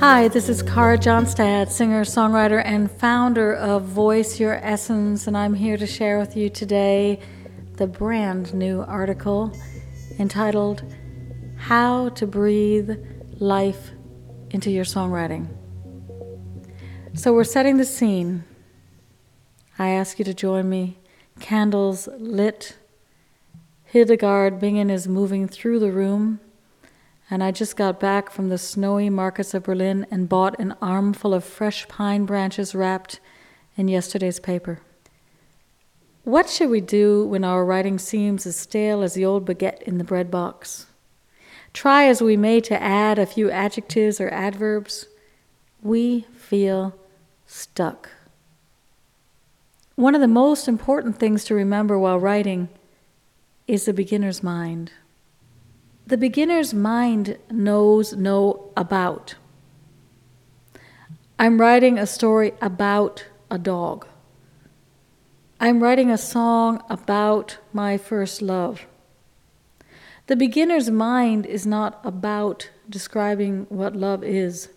Hi, this is Kara Johnstad, singer, songwriter, and founder of Voice Your Essence, and I'm here to share with you today the brand new article entitled How to Breathe Life into Your Songwriting. So, we're setting the scene. I ask you to join me. Candles lit. Hildegard Bingen is moving through the room and I just got back from the snowy markets of Berlin and bought an armful of fresh pine branches wrapped in yesterday's paper. What should we do when our writing seems as stale as the old baguette in the bread box? Try as we may to add a few adjectives or adverbs, we feel stuck. One of the most important things to remember while writing is the beginner's mind. The beginner's mind knows no about. I'm writing a story about a dog. I'm writing a song about my first love. The beginner's mind is not about describing what love is.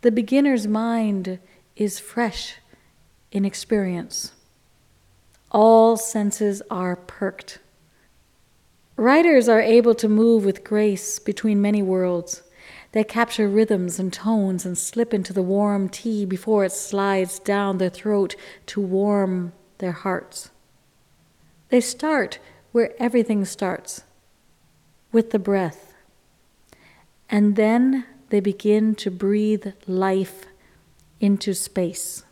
The beginner's mind is fresh in experience. All senses are perked. Writers are able to move with grace between many worlds. They capture rhythms and tones and slip into the warm tea before it slides down their throat to warm their hearts. They start where everything starts with the breath. And then they begin to breathe life into space.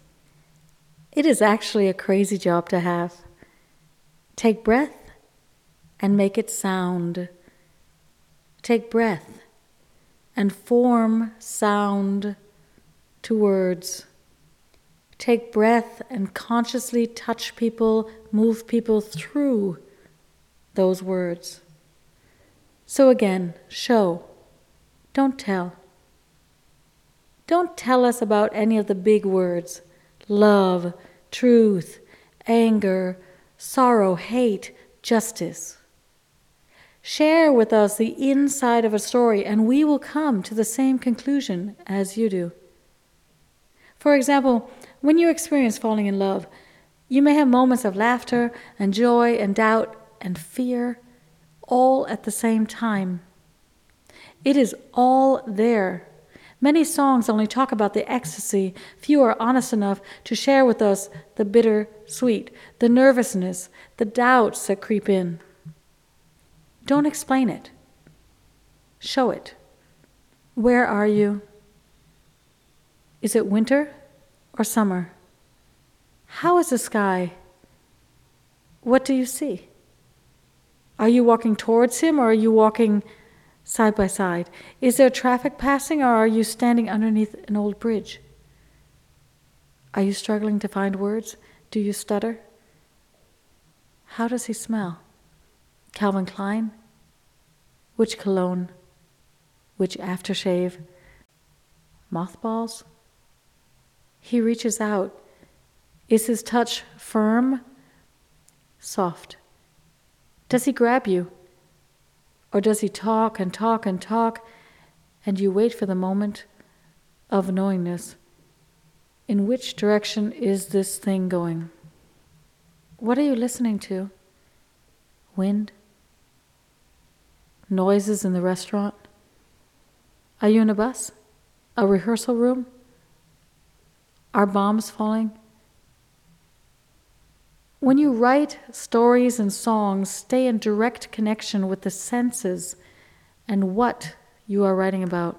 It is actually a crazy job to have. Take breath and make it sound. Take breath and form sound to words. Take breath and consciously touch people, move people through those words. So again, show, don't tell. Don't tell us about any of the big words love, truth, anger, sorrow, hate, justice. Share with us the inside of a story, and we will come to the same conclusion as you do. For example, when you experience falling in love, you may have moments of laughter and joy and doubt and fear all at the same time. It is all there. Many songs only talk about the ecstasy. Few are honest enough to share with us the bitter sweet, the nervousness, the doubts that creep in. Don't explain it. Show it. Where are you? Is it winter or summer? How is the sky? What do you see? Are you walking towards him or are you walking side by side? Is there traffic passing or are you standing underneath an old bridge? Are you struggling to find words? Do you stutter? How does he smell? Calvin Klein? Which cologne? Which aftershave? Mothballs? He reaches out. Is his touch firm? Soft. Does he grab you? Or does he talk and talk and talk, and you wait for the moment of knowingness? In which direction is this thing going? What are you listening to? Wind? Noises in the restaurant? Are you in a bus? A rehearsal room? Are bombs falling? When you write stories and songs, stay in direct connection with the senses and what you are writing about.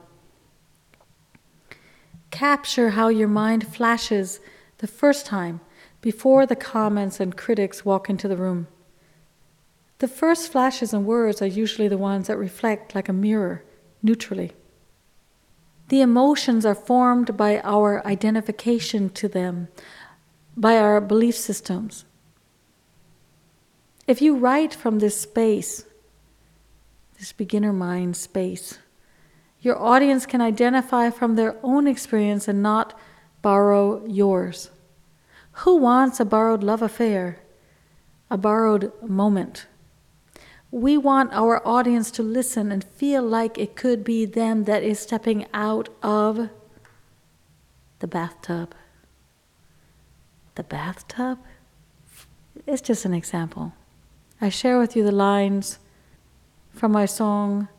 Capture how your mind flashes the first time before the comments and critics walk into the room. The first flashes and words are usually the ones that reflect like a mirror, neutrally. The emotions are formed by our identification to them, by our belief systems. If you write from this space, this beginner mind space, your audience can identify from their own experience and not borrow yours. Who wants a borrowed love affair, a borrowed moment? We want our audience to listen and feel like it could be them that is stepping out of the bathtub. The bathtub? It's just an example. I share with you the lines from my song,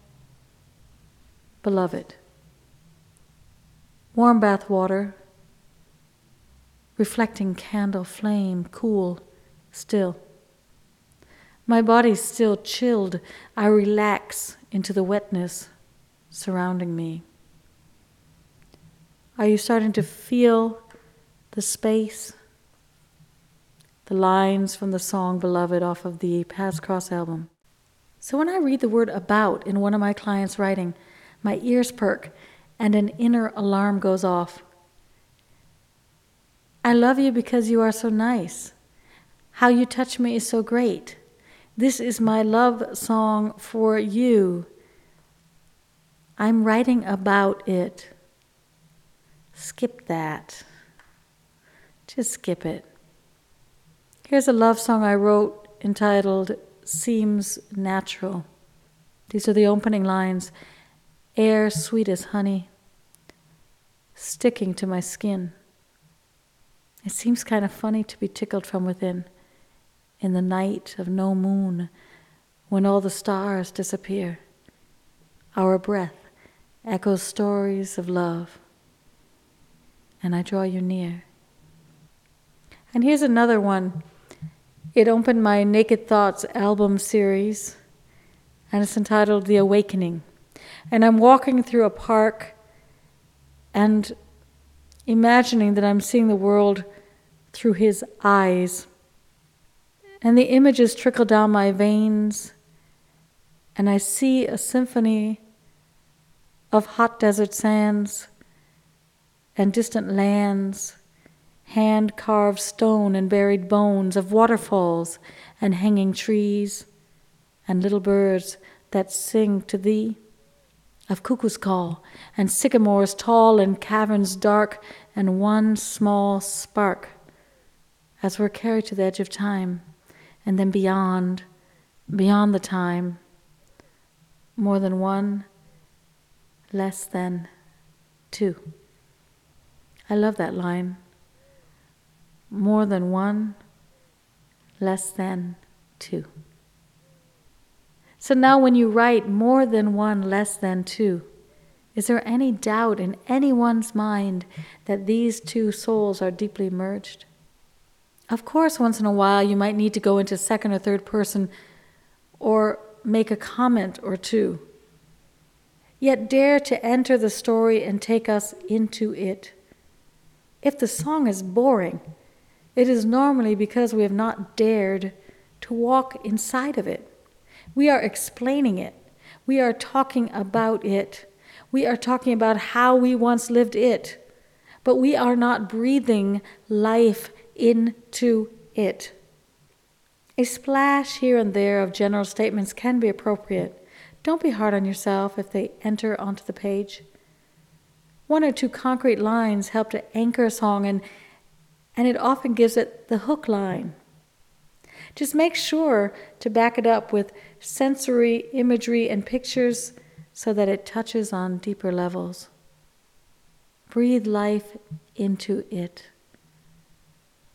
Beloved. Warm bath water, reflecting candle flame, cool, still. My body's still chilled. I relax into the wetness surrounding me. Are you starting to feel the space? The lines from the song Beloved off of the Paths Cross album. So when I read the word about in one of my clients' writing, my ears perk and an inner alarm goes off. I love you because you are so nice. How you touch me is so great. This is my love song for you. I'm writing about it. Skip that. Just skip it. Here's a love song I wrote entitled Seems Natural. These are the opening lines Air sweet as honey, sticking to my skin. It seems kind of funny to be tickled from within in the night of no moon, when all the stars disappear. Our breath echoes stories of love, and I draw you near. And here's another one. It opened my Naked Thoughts album series, and it's entitled The Awakening. And I'm walking through a park and imagining that I'm seeing the world through his eyes. And the images trickle down my veins, and I see a symphony of hot desert sands and distant lands, hand carved stone and buried bones, of waterfalls and hanging trees, and little birds that sing to thee, of cuckoo's call, and sycamores tall and caverns dark, and one small spark as we're carried to the edge of time and then beyond, beyond the time, more than one, less than two. I love that line. More than one, less than two. So now, when you write more than one, less than two, is there any doubt in anyone's mind that these two souls are deeply merged? Of course, once in a while you might need to go into second or third person or make a comment or two. Yet dare to enter the story and take us into it. If the song is boring, it is normally because we have not dared to walk inside of it. We are explaining it. We are talking about it. We are talking about how we once lived it. But we are not breathing life into it. A splash here and there of general statements can be appropriate. Don't be hard on yourself if they enter onto the page. One or two concrete lines help to anchor a song, and, and it often gives it the hook line. Just make sure to back it up with sensory imagery and pictures so that it touches on deeper levels. Breathe life into it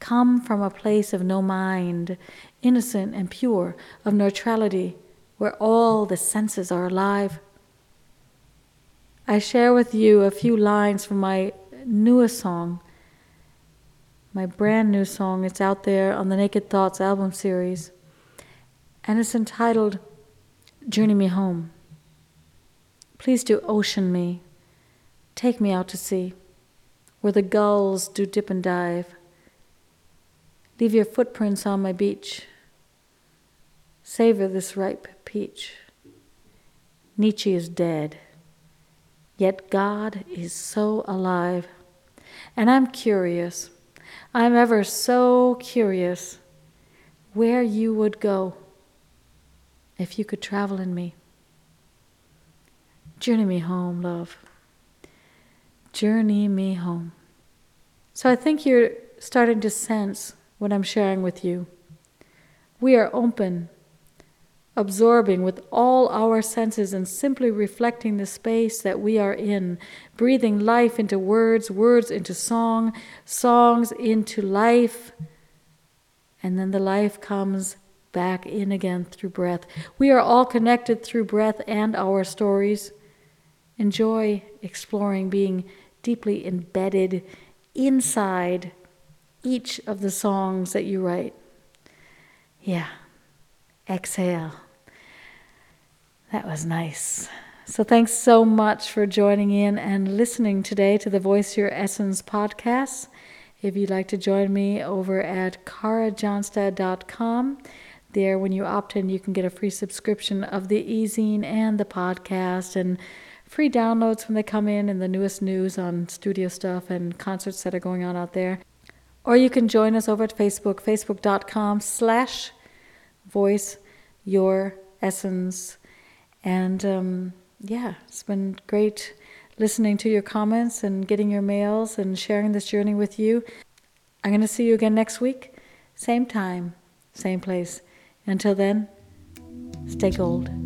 come from a place of no mind, innocent and pure, of neutrality, where all the senses are alive. I share with you a few lines from my newest song, my brand new song. It's out there on the Naked Thoughts album series, and it's entitled Journey Me Home. Please do ocean me, take me out to sea, where the gulls do dip and dive Leave your footprints on my beach. Savor this ripe peach. Nietzsche is dead, yet God is so alive. And I'm curious, I'm ever so curious where you would go if you could travel in me. Journey me home, love. Journey me home. So I think you're starting to sense what I'm sharing with you. We are open absorbing with all our senses and simply reflecting the space that we are in, breathing life into words, words into song, songs into life. And then the life comes back in again through breath. We are all connected through breath and our stories. Enjoy exploring being deeply embedded inside each of the songs that you write. Yeah. Exhale. That was nice. So, thanks so much for joining in and listening today to the Voice Your Essence podcast. If you'd like to join me over at karajohnstad.com, there, when you opt in, you can get a free subscription of the e-zine and the podcast and free downloads when they come in and the newest news on studio stuff and concerts that are going on out there. Or you can join us over at Facebook, facebook.com slash voice your essence. And um, yeah, it's been great listening to your comments and getting your mails and sharing this journey with you. I'm going to see you again next week, same time, same place. Until then, stay gold.